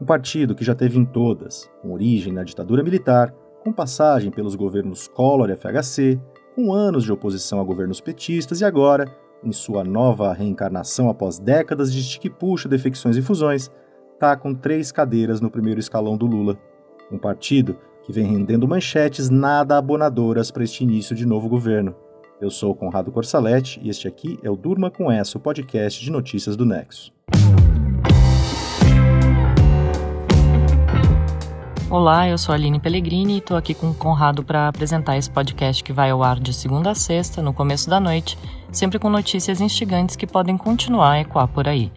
Um partido que já teve em todas, com origem na ditadura militar, com passagem pelos governos Collor e FHC, com anos de oposição a governos petistas e agora, em sua nova reencarnação após décadas de estique-puxa, defecções e fusões, está com três cadeiras no primeiro escalão do Lula. Um partido que vem rendendo manchetes nada abonadoras para este início de novo governo. Eu sou Conrado Corsaletti e este aqui é o Durma com Essa, o podcast de notícias do Nexo. Olá, eu sou a Aline Pellegrini e estou aqui com o Conrado para apresentar esse podcast que vai ao ar de segunda a sexta, no começo da noite, sempre com notícias instigantes que podem continuar a ecoar por aí.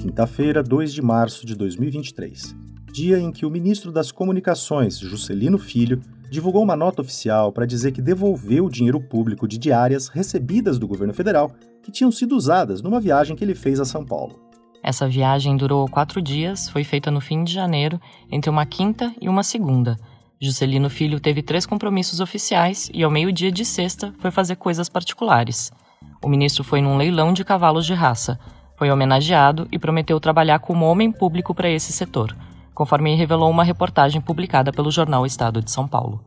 Quinta-feira, 2 de março de 2023, dia em que o ministro das Comunicações, Juscelino Filho, divulgou uma nota oficial para dizer que devolveu o dinheiro público de diárias recebidas do governo federal que tinham sido usadas numa viagem que ele fez a São Paulo. Essa viagem durou quatro dias, foi feita no fim de janeiro, entre uma quinta e uma segunda. Juscelino Filho teve três compromissos oficiais e, ao meio-dia de sexta, foi fazer coisas particulares. O ministro foi num leilão de cavalos de raça, foi homenageado e prometeu trabalhar como homem público para esse setor, conforme revelou uma reportagem publicada pelo jornal Estado de São Paulo.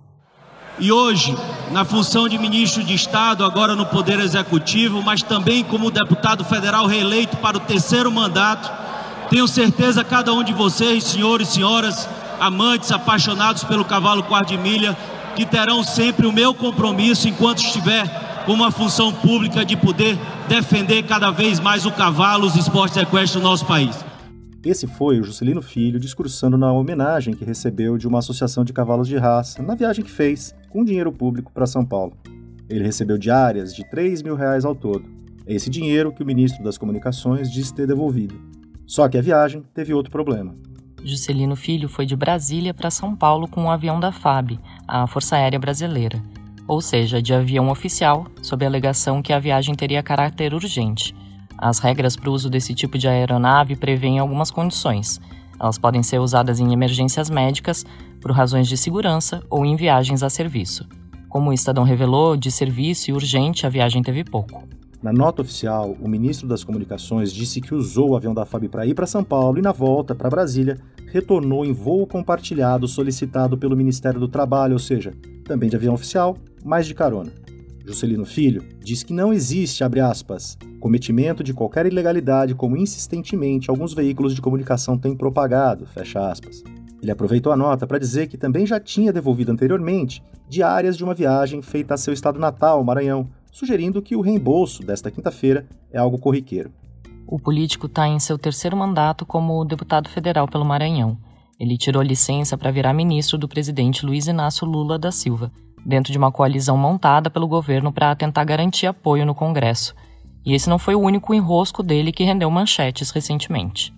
E hoje, na função de ministro de Estado, agora no Poder Executivo, mas também como deputado federal reeleito para o terceiro mandato, tenho certeza cada um de vocês, senhores e senhoras, amantes, apaixonados pelo cavalo quarto de milha, que terão sempre o meu compromisso enquanto estiver com uma função pública de poder defender cada vez mais o cavalo, os esportes equestres do nosso país. Esse foi o Juscelino Filho discursando na homenagem que recebeu de uma associação de cavalos de raça na viagem que fez, com dinheiro público, para São Paulo. Ele recebeu diárias de 3 mil reais ao todo. É esse dinheiro que o ministro das Comunicações diz ter devolvido. Só que a viagem teve outro problema. Juscelino Filho foi de Brasília para São Paulo com um avião da FAB, a Força Aérea Brasileira, ou seja, de avião oficial, sob a alegação que a viagem teria caráter urgente. As regras para o uso desse tipo de aeronave prevêem algumas condições. Elas podem ser usadas em emergências médicas, por razões de segurança ou em viagens a serviço. Como o Estadão revelou, de serviço e urgente a viagem teve pouco. Na nota oficial, o ministro das Comunicações disse que usou o avião da FAB para ir para São Paulo e, na volta para Brasília, retornou em voo compartilhado solicitado pelo Ministério do Trabalho, ou seja, também de avião oficial, mas de carona. Juscelino Filho diz que não existe, abre aspas, cometimento de qualquer ilegalidade como insistentemente alguns veículos de comunicação têm propagado, fecha aspas. Ele aproveitou a nota para dizer que também já tinha devolvido anteriormente diárias de uma viagem feita a seu estado natal, Maranhão, sugerindo que o reembolso desta quinta-feira é algo corriqueiro. O político está em seu terceiro mandato como deputado federal pelo Maranhão. Ele tirou licença para virar ministro do presidente Luiz Inácio Lula da Silva dentro de uma coalizão montada pelo governo para tentar garantir apoio no Congresso. E esse não foi o único enrosco dele que rendeu manchetes recentemente.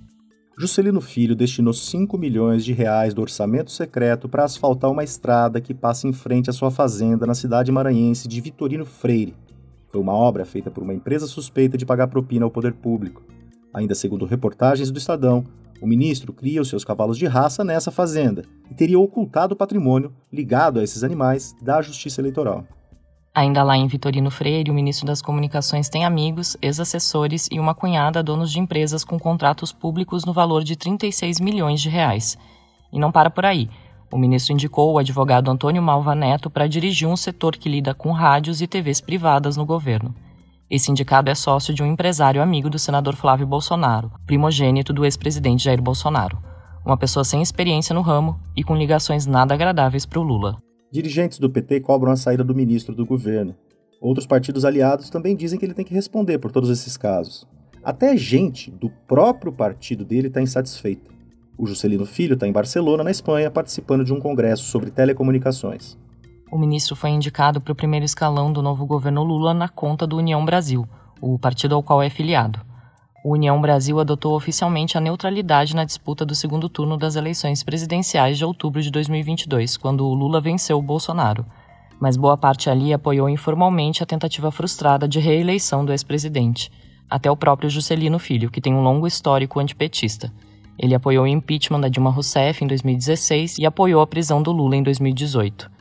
Juscelino Filho destinou 5 milhões de reais do orçamento secreto para asfaltar uma estrada que passa em frente à sua fazenda na cidade maranhense de Vitorino Freire. Foi uma obra feita por uma empresa suspeita de pagar propina ao poder público. Ainda segundo reportagens do Estadão, o ministro cria os seus cavalos de raça nessa fazenda e teria ocultado o patrimônio ligado a esses animais da Justiça Eleitoral. Ainda lá em Vitorino Freire, o ministro das Comunicações tem amigos, ex-assessores e uma cunhada donos de empresas com contratos públicos no valor de 36 milhões de reais. E não para por aí. O ministro indicou o advogado Antônio Malva Neto para dirigir um setor que lida com rádios e TVs privadas no governo. Esse indicado é sócio de um empresário amigo do senador Flávio Bolsonaro, primogênito do ex-presidente Jair Bolsonaro. Uma pessoa sem experiência no ramo e com ligações nada agradáveis para o Lula. Dirigentes do PT cobram a saída do ministro do governo. Outros partidos aliados também dizem que ele tem que responder por todos esses casos. Até gente do próprio partido dele está insatisfeita. O Juscelino Filho está em Barcelona, na Espanha, participando de um congresso sobre telecomunicações o ministro foi indicado para o primeiro escalão do novo governo Lula na conta do União Brasil, o partido ao qual é filiado. O União Brasil adotou oficialmente a neutralidade na disputa do segundo turno das eleições presidenciais de outubro de 2022, quando Lula venceu o Bolsonaro. Mas boa parte ali apoiou informalmente a tentativa frustrada de reeleição do ex-presidente, até o próprio Juscelino Filho, que tem um longo histórico antipetista. Ele apoiou o impeachment da Dilma Rousseff em 2016 e apoiou a prisão do Lula em 2018.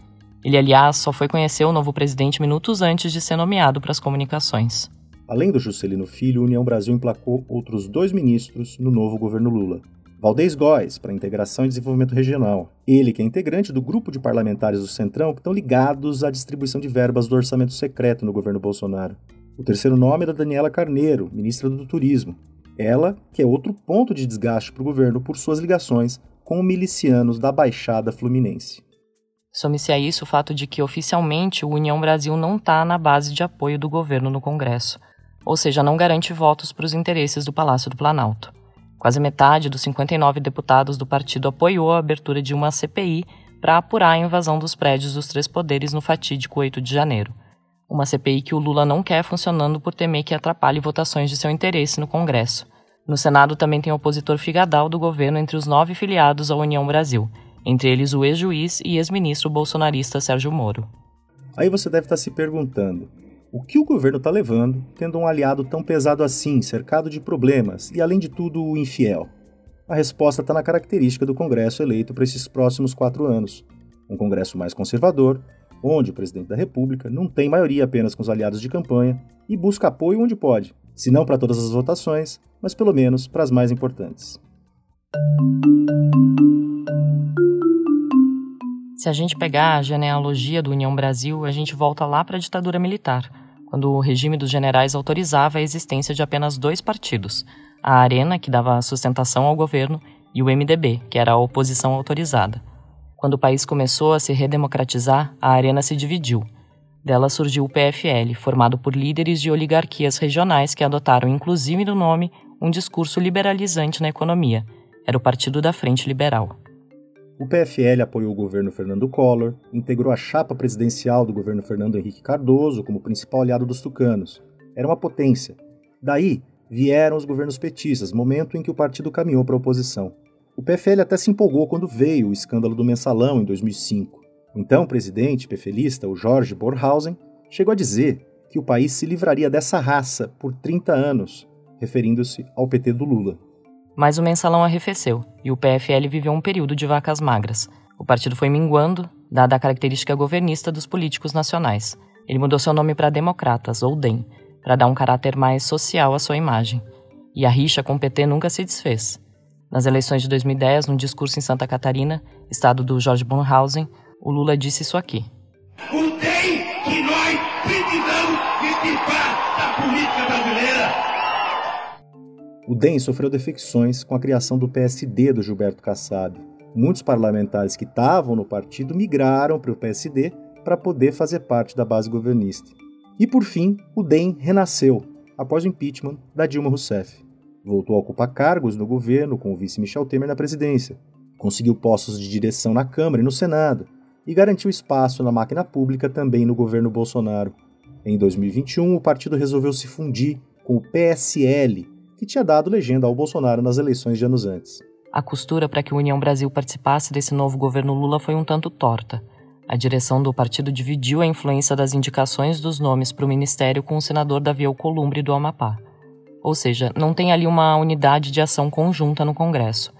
Ele, aliás, só foi conhecer o novo presidente minutos antes de ser nomeado para as comunicações. Além do Juscelino Filho, União Brasil emplacou outros dois ministros no novo governo Lula. Valdez Góes, para Integração e Desenvolvimento Regional. Ele, que é integrante do grupo de parlamentares do Centrão que estão ligados à distribuição de verbas do orçamento secreto no governo Bolsonaro. O terceiro nome é da Daniela Carneiro, ministra do Turismo. Ela, que é outro ponto de desgaste para o governo por suas ligações com milicianos da Baixada Fluminense. Some-se a isso o fato de que, oficialmente, o União Brasil não está na base de apoio do governo no Congresso, ou seja, não garante votos para os interesses do Palácio do Planalto. Quase metade dos 59 deputados do partido apoiou a abertura de uma CPI para apurar a invasão dos prédios dos três poderes no fatídico 8 de janeiro. Uma CPI que o Lula não quer funcionando por temer que atrapalhe votações de seu interesse no Congresso. No Senado também tem opositor figadal do governo entre os nove filiados à União Brasil, entre eles o ex-juiz e ex-ministro bolsonarista Sérgio Moro. Aí você deve estar se perguntando: o que o governo está levando, tendo um aliado tão pesado assim, cercado de problemas e, além de tudo, infiel? A resposta está na característica do Congresso eleito para esses próximos quatro anos. Um Congresso mais conservador, onde o presidente da República não tem maioria apenas com os aliados de campanha e busca apoio onde pode, se não para todas as votações, mas pelo menos para as mais importantes. Se a gente pegar a genealogia do União Brasil, a gente volta lá para a ditadura militar quando o regime dos generais autorizava a existência de apenas dois partidos: a Arena, que dava sustentação ao governo, e o MDB, que era a oposição autorizada. Quando o país começou a se redemocratizar, a Arena se dividiu. Dela surgiu o PFL, formado por líderes de oligarquias regionais que adotaram, inclusive no nome, um discurso liberalizante na economia. Era o Partido da Frente Liberal. O PFL apoiou o governo Fernando Collor, integrou a chapa presidencial do governo Fernando Henrique Cardoso como principal aliado dos tucanos. Era uma potência. Daí vieram os governos petistas, momento em que o partido caminhou para a oposição. O PFL até se empolgou quando veio o escândalo do mensalão em 2005. O então presidente PFLista, o Jorge Borhausen, chegou a dizer que o país se livraria dessa raça por 30 anos, referindo-se ao PT do Lula. Mas o mensalão arrefeceu e o PFL viveu um período de vacas magras. O partido foi minguando, dada a característica governista dos políticos nacionais. Ele mudou seu nome para Democratas, ou DEM, para dar um caráter mais social à sua imagem. E a rixa com o PT nunca se desfez. Nas eleições de 2010, num discurso em Santa Catarina, estado do Jorge Bonhausen, o Lula disse isso aqui. O DEM que nós precisamos da política brasileira o DEM sofreu defecções com a criação do PSD do Gilberto Kassab. Muitos parlamentares que estavam no partido migraram para o PSD para poder fazer parte da base governista. E por fim, o DEM renasceu após o impeachment da Dilma Rousseff. Voltou a ocupar cargos no governo com o vice Michel Temer na presidência. Conseguiu postos de direção na Câmara e no Senado e garantiu espaço na máquina pública também no governo Bolsonaro. Em 2021, o partido resolveu se fundir com o PSL, que tinha dado legenda ao Bolsonaro nas eleições de anos antes. A costura para que o União Brasil participasse desse novo governo Lula foi um tanto torta. A direção do partido dividiu a influência das indicações dos nomes para o ministério com o senador Davi Alcolumbre do Amapá. Ou seja, não tem ali uma unidade de ação conjunta no Congresso.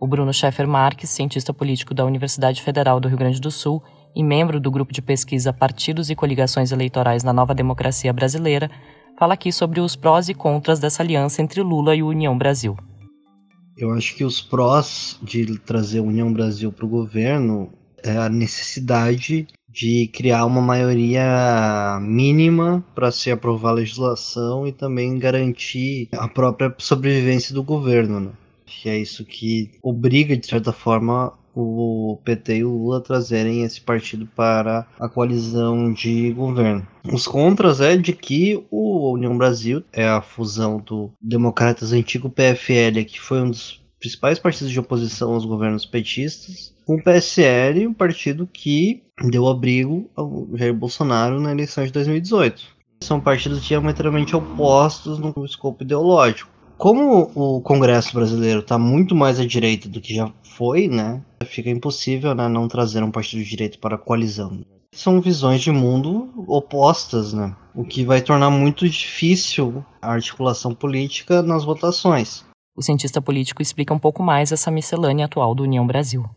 O Bruno Scheffer Marques, cientista político da Universidade Federal do Rio Grande do Sul e membro do grupo de pesquisa Partidos e Coligações Eleitorais na Nova Democracia Brasileira, fala aqui sobre os prós e contras dessa aliança entre Lula e União Brasil. Eu acho que os prós de trazer a União Brasil para o governo é a necessidade de criar uma maioria mínima para se aprovar a legislação e também garantir a própria sobrevivência do governo. Né? Que é isso que obriga, de certa forma, o PT e o Lula trazerem esse partido para a coalizão de governo. Os contras é de que o União Brasil é a fusão do Democratas antigo PFL, que foi um dos principais partidos de oposição aos governos petistas, com o PSL, um partido que deu abrigo ao Jair Bolsonaro na eleição de 2018. São partidos diametralmente opostos no escopo ideológico. Como o Congresso brasileiro está muito mais à direita do que já foi, né? Fica impossível né, não trazer um partido de direita para a coalizão. São visões de mundo opostas, né? O que vai tornar muito difícil a articulação política nas votações. O cientista político explica um pouco mais essa miscelânea atual do União Brasil.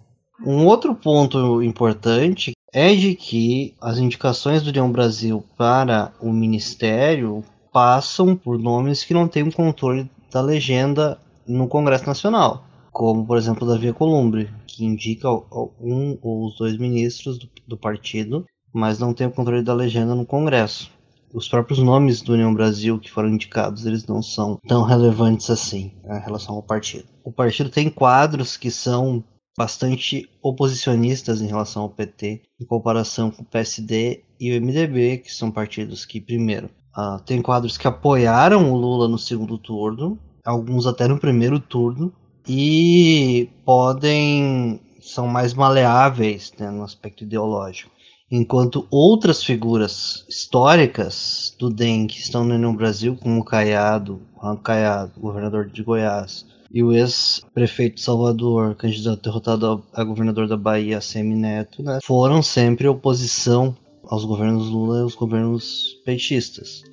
Um outro ponto importante é de que as indicações do União Brasil para o ministério passam por nomes que não têm um controle da legenda no Congresso Nacional, como por exemplo Davi Alcolumbre, que indica um ou os dois ministros do, do partido, mas não tem o controle da legenda no Congresso. Os próprios nomes do União Brasil que foram indicados, eles não são tão relevantes assim né, em relação ao partido. O partido tem quadros que são bastante oposicionistas em relação ao PT, em comparação com o PSD e o MDB, que são partidos que, primeiro, uh, tem quadros que apoiaram o Lula no segundo turno, alguns até no primeiro turno, e podem são mais maleáveis né, no aspecto ideológico. Enquanto outras figuras históricas do DEM que estão no Brasil, como o Caiado, Juan Caiado, governador de Goiás, e o ex-prefeito de Salvador, candidato derrotado a governador da Bahia, Semineto, né, foram sempre oposição aos governos Lula e aos governos petistas.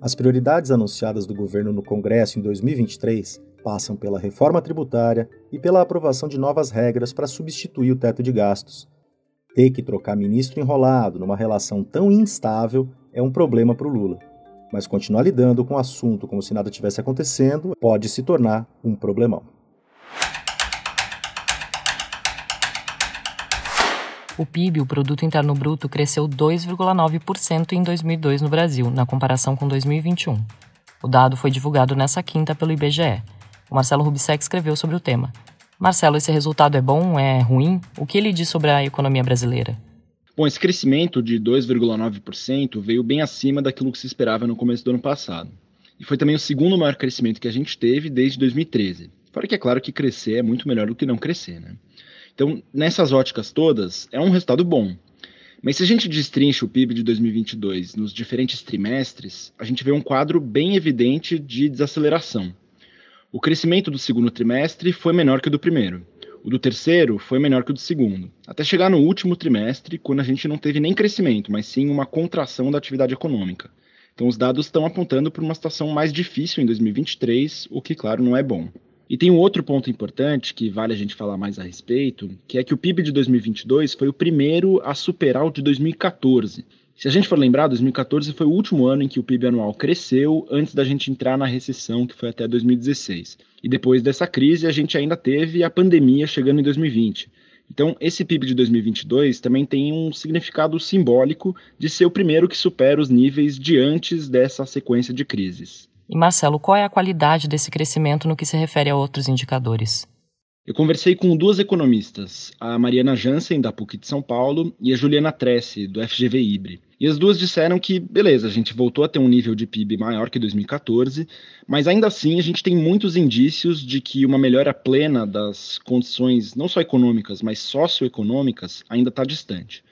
As prioridades anunciadas do governo no Congresso em 2023 passam pela reforma tributária e pela aprovação de novas regras para substituir o teto de gastos. Ter que trocar ministro enrolado numa relação tão instável é um problema para o Lula mas continuar lidando com o assunto como se nada tivesse acontecendo pode se tornar um problemão. O PIB, o Produto Interno Bruto, cresceu 2,9% em 2002 no Brasil, na comparação com 2021. O dado foi divulgado nessa quinta pelo IBGE. O Marcelo Rubissec escreveu sobre o tema. Marcelo, esse resultado é bom? É ruim? O que ele diz sobre a economia brasileira? Bom, esse crescimento de 2,9% veio bem acima daquilo que se esperava no começo do ano passado. E foi também o segundo maior crescimento que a gente teve desde 2013. Fora que é claro que crescer é muito melhor do que não crescer, né? Então, nessas óticas todas, é um resultado bom. Mas se a gente destrincha o PIB de 2022 nos diferentes trimestres, a gente vê um quadro bem evidente de desaceleração. O crescimento do segundo trimestre foi menor que o do primeiro. O do terceiro foi menor que o do segundo, até chegar no último trimestre, quando a gente não teve nem crescimento, mas sim uma contração da atividade econômica. Então, os dados estão apontando para uma situação mais difícil em 2023, o que, claro, não é bom. E tem um outro ponto importante que vale a gente falar mais a respeito, que é que o PIB de 2022 foi o primeiro a superar o de 2014. Se a gente for lembrar, 2014 foi o último ano em que o PIB anual cresceu antes da gente entrar na recessão, que foi até 2016. E depois dessa crise, a gente ainda teve a pandemia chegando em 2020. Então, esse PIB de 2022 também tem um significado simbólico de ser o primeiro que supera os níveis de antes dessa sequência de crises. E Marcelo, qual é a qualidade desse crescimento no que se refere a outros indicadores? Eu conversei com duas economistas, a Mariana Jansen, da PUC de São Paulo, e a Juliana Tressi, do FGV Ibre. E as duas disseram que, beleza, a gente voltou a ter um nível de PIB maior que 2014, mas ainda assim a gente tem muitos indícios de que uma melhora plena das condições, não só econômicas, mas socioeconômicas, ainda está distante.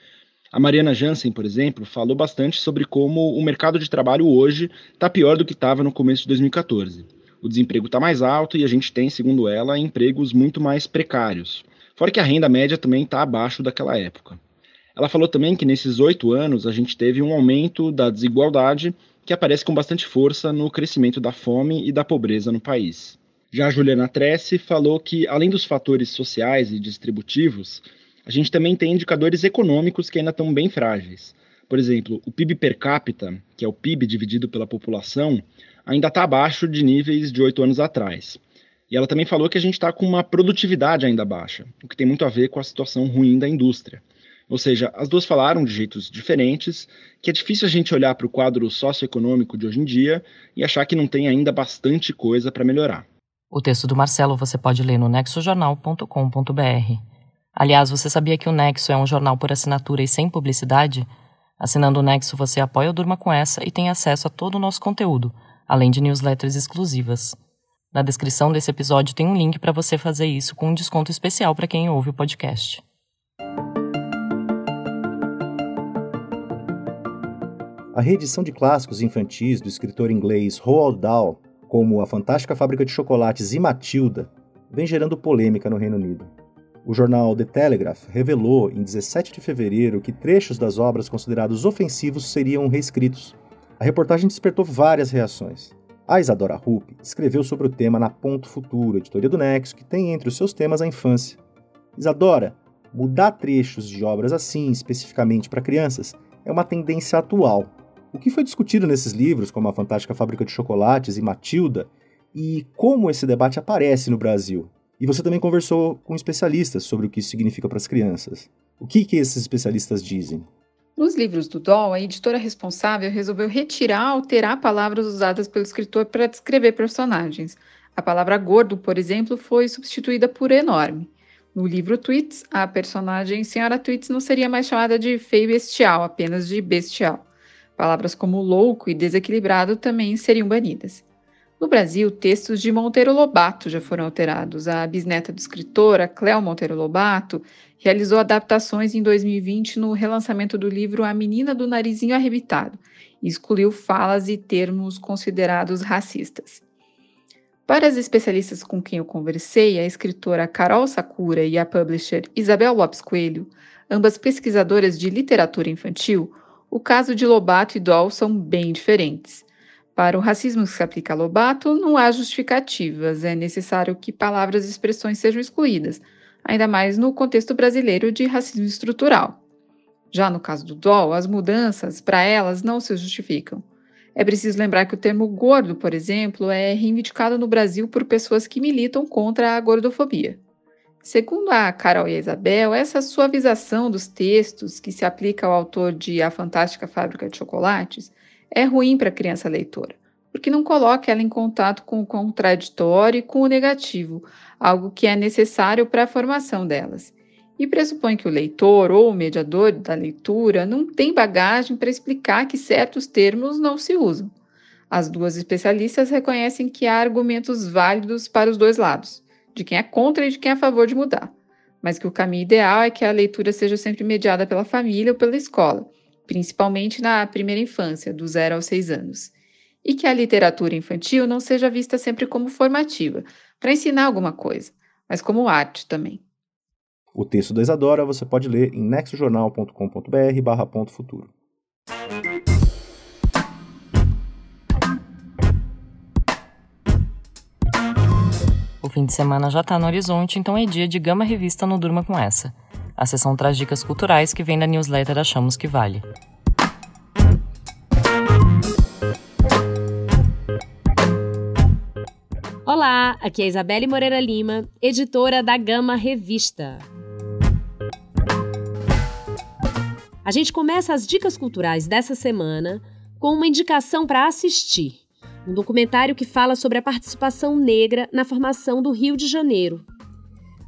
A Mariana Jansen, por exemplo, falou bastante sobre como o mercado de trabalho hoje está pior do que estava no começo de 2014. O desemprego está mais alto e a gente tem, segundo ela, empregos muito mais precários. Fora que a renda média também está abaixo daquela época. Ela falou também que nesses oito anos a gente teve um aumento da desigualdade que aparece com bastante força no crescimento da fome e da pobreza no país. Já a Juliana Tressi falou que, além dos fatores sociais e distributivos, a gente também tem indicadores econômicos que ainda estão bem frágeis. Por exemplo, o PIB per capita, que é o PIB dividido pela população, ainda está abaixo de níveis de oito anos atrás. E ela também falou que a gente está com uma produtividade ainda baixa, o que tem muito a ver com a situação ruim da indústria. Ou seja, as duas falaram de jeitos diferentes, que é difícil a gente olhar para o quadro socioeconômico de hoje em dia e achar que não tem ainda bastante coisa para melhorar. O texto do Marcelo você pode ler no nexojornal.com.br. Aliás, você sabia que o Nexo é um jornal por assinatura e sem publicidade? Assinando o Nexo, você apoia o Durma com essa e tem acesso a todo o nosso conteúdo, além de newsletters exclusivas. Na descrição desse episódio tem um link para você fazer isso com um desconto especial para quem ouve o podcast. A reedição de clássicos infantis do escritor inglês Roald Dahl, como A Fantástica Fábrica de Chocolates e Matilda, vem gerando polêmica no Reino Unido. O jornal The Telegraph revelou em 17 de fevereiro que trechos das obras considerados ofensivos seriam reescritos. A reportagem despertou várias reações. A Isadora Rupp escreveu sobre o tema na Ponto Futuro, editoria do Nexo, que tem entre os seus temas a infância. Isadora, mudar trechos de obras assim, especificamente para crianças, é uma tendência atual O que foi discutido nesses livros, como A Fantástica Fábrica de Chocolates e Matilda, e como esse debate aparece no Brasil? E você também conversou com especialistas sobre o que isso significa para as crianças. O que, que esses especialistas dizem? Nos livros do Doll, a editora responsável resolveu retirar, alterar palavras usadas pelo escritor para descrever personagens. A palavra gordo, por exemplo, foi substituída por enorme. No livro Tweets, a personagem Senhora Tweets não seria mais chamada de feio bestial, apenas de bestial. Palavras como louco e desequilibrado também seriam banidas. No Brasil, textos de Monteiro Lobato já foram alterados. A bisneta do escritor, a Cléo Monteiro Lobato, realizou adaptações em 2020 no relançamento do livro A Menina do Narizinho Arrebitado e excluiu falas e termos considerados racistas. Para as especialistas com quem eu conversei, a escritora Carol Sakura e a publisher Isabel Lopes Coelho, ambas pesquisadoras de literatura infantil, o caso de Lobato e Doll são bem diferentes. Para o racismo que se aplica a Lobato, não há justificativas, é necessário que palavras e expressões sejam excluídas, ainda mais no contexto brasileiro de racismo estrutural. Já no caso do DOL, as mudanças para elas não se justificam. É preciso lembrar que o termo gordo, por exemplo, é reivindicado no Brasil por pessoas que militam contra a gordofobia. Segundo a Carol e a Isabel, essa suavização dos textos que se aplica ao autor de A Fantástica Fábrica de Chocolates é ruim para a criança leitora, porque não coloca ela em contato com o contraditório e com o negativo, algo que é necessário para a formação delas. E pressupõe que o leitor ou o mediador da leitura não tem bagagem para explicar que certos termos não se usam. As duas especialistas reconhecem que há argumentos válidos para os dois lados, de quem é contra e de quem é a favor de mudar, mas que o caminho ideal é que a leitura seja sempre mediada pela família ou pela escola, principalmente na primeira infância, do zero aos seis anos. E que a literatura infantil não seja vista sempre como formativa, para ensinar alguma coisa, mas como arte também. O texto da Isadora você pode ler em nexojornal.com.br barra ponto futuro. O fim de semana já está no horizonte, então é dia de Gama Revista no Durma Com Essa. A sessão traz dicas culturais que vem da newsletter Achamos Que Vale. Olá, aqui é Isabelle Moreira Lima, editora da Gama Revista. A gente começa as dicas culturais dessa semana com uma indicação para assistir. Um documentário que fala sobre a participação negra na formação do Rio de Janeiro.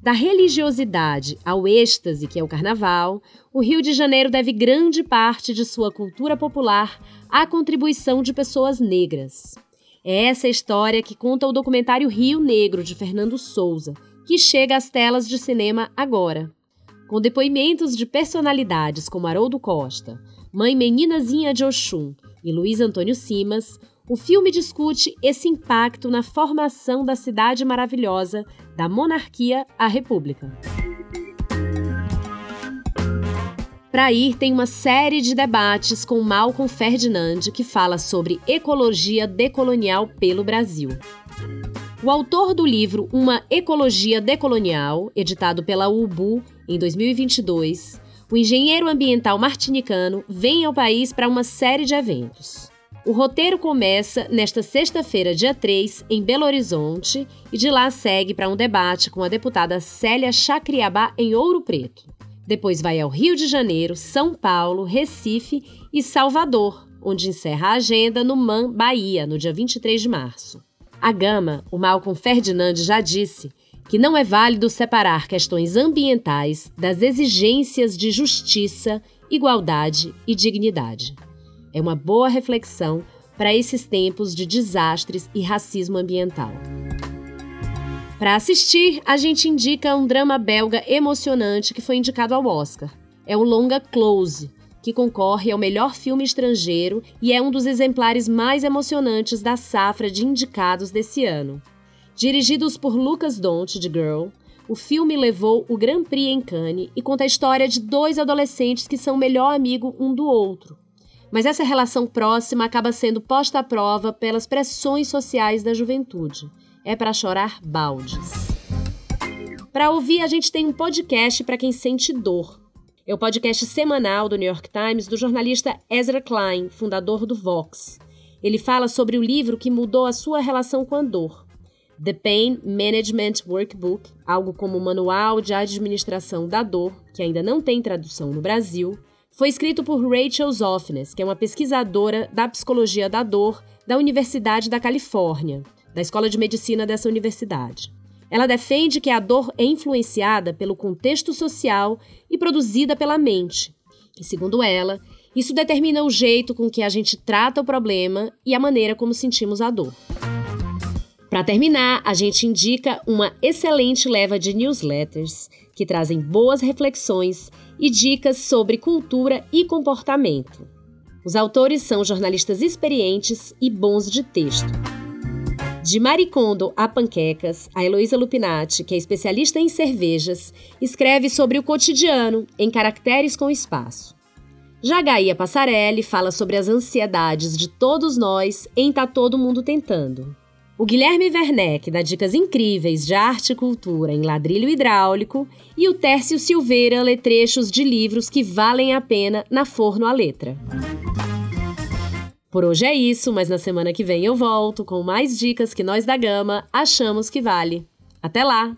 Da religiosidade ao êxtase, que é o carnaval, o Rio de Janeiro deve grande parte de sua cultura popular à contribuição de pessoas negras. É essa história que conta o documentário Rio Negro, de Fernando Souza, que chega às telas de cinema agora. Com depoimentos de personalidades como Haroldo Costa, Mãe Meninazinha de Oxum e Luiz Antônio Simas, o filme discute esse impacto na formação da cidade maravilhosa, da monarquia à república. Para ir, tem uma série de debates com Malcolm Ferdinand que fala sobre ecologia decolonial pelo Brasil. O autor do livro Uma Ecologia Decolonial, editado pela UBU em 2022, o engenheiro ambiental martinicano vem ao país para uma série de eventos. O roteiro começa nesta sexta-feira, dia 3, em Belo Horizonte, e de lá segue para um debate com a deputada Célia Chacriabá em Ouro Preto. Depois vai ao Rio de Janeiro, São Paulo, Recife e Salvador, onde encerra a agenda no MAN, Bahia, no dia 23 de março. A Gama, o Malcolm Ferdinand já disse que não é válido separar questões ambientais das exigências de justiça, igualdade e dignidade. É uma boa reflexão para esses tempos de desastres e racismo ambiental. Para assistir, a gente indica um drama belga emocionante que foi indicado ao Oscar. É o longa Close, que concorre ao melhor filme estrangeiro e é um dos exemplares mais emocionantes da safra de indicados desse ano. Dirigidos por Lucas Dont, de Girl, o filme levou o Grand Prix em Cannes e conta a história de dois adolescentes que são melhor amigo um do outro. Mas essa relação próxima acaba sendo posta à prova pelas pressões sociais da juventude é para chorar baldes. Para ouvir, a gente tem um podcast para quem sente dor. é o podcast semanal do New York Times do jornalista Ezra Klein, fundador do Vox. Ele fala sobre o livro que mudou a sua relação com a dor. The Pain Management Workbook, algo como Manual de Administração da Dor, que ainda não tem tradução no Brasil, foi escrito por Rachel Zoffnes, que é uma pesquisadora da psicologia da dor da Universidade da Califórnia, da Escola de Medicina dessa universidade. Ela defende que a dor é influenciada pelo contexto social e produzida pela mente. E, segundo ela, isso determina o jeito com que a gente trata o problema e a maneira como sentimos a dor. Para terminar, a gente indica uma excelente leva de newsletters que trazem boas reflexões e dicas sobre cultura e comportamento. Os autores são jornalistas experientes e bons de texto. De Maricondo a Panquecas, a Heloísa Lupinati, que é especialista em cervejas, escreve sobre o cotidiano em caracteres com espaço. Já Gaia Passarelli fala sobre as ansiedades de todos nós em Tá Todo Mundo Tentando. O Guilherme Werneck dá dicas incríveis de arte e cultura em ladrilho hidráulico e o Tércio Silveira lê trechos de livros que valem a pena na Forno a Letra. Por hoje é isso, mas na semana que vem eu volto com mais dicas que nós da Gama achamos que vale. Até lá!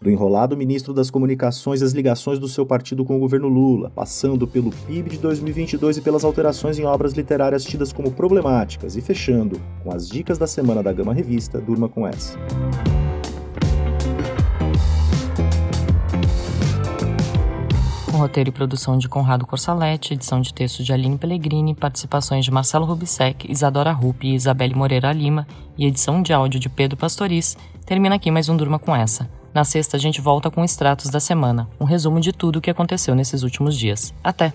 Do enrolado ministro das Comunicações as ligações do seu partido com o governo Lula, passando pelo PIB de 2022 e pelas alterações em obras literárias tidas como problemáticas, e fechando com as dicas da semana da Gama Revista, durma com essa. Roteiro e produção de Conrado Corsaletti, edição de texto de Aline Pellegrini, participações de Marcelo Rubissec, Isadora Rupi e Isabelle Moreira Lima e edição de áudio de Pedro Pastoris, termina aqui mais um Durma com essa. Na sexta, a gente volta com extratos da semana, um resumo de tudo o que aconteceu nesses últimos dias. Até!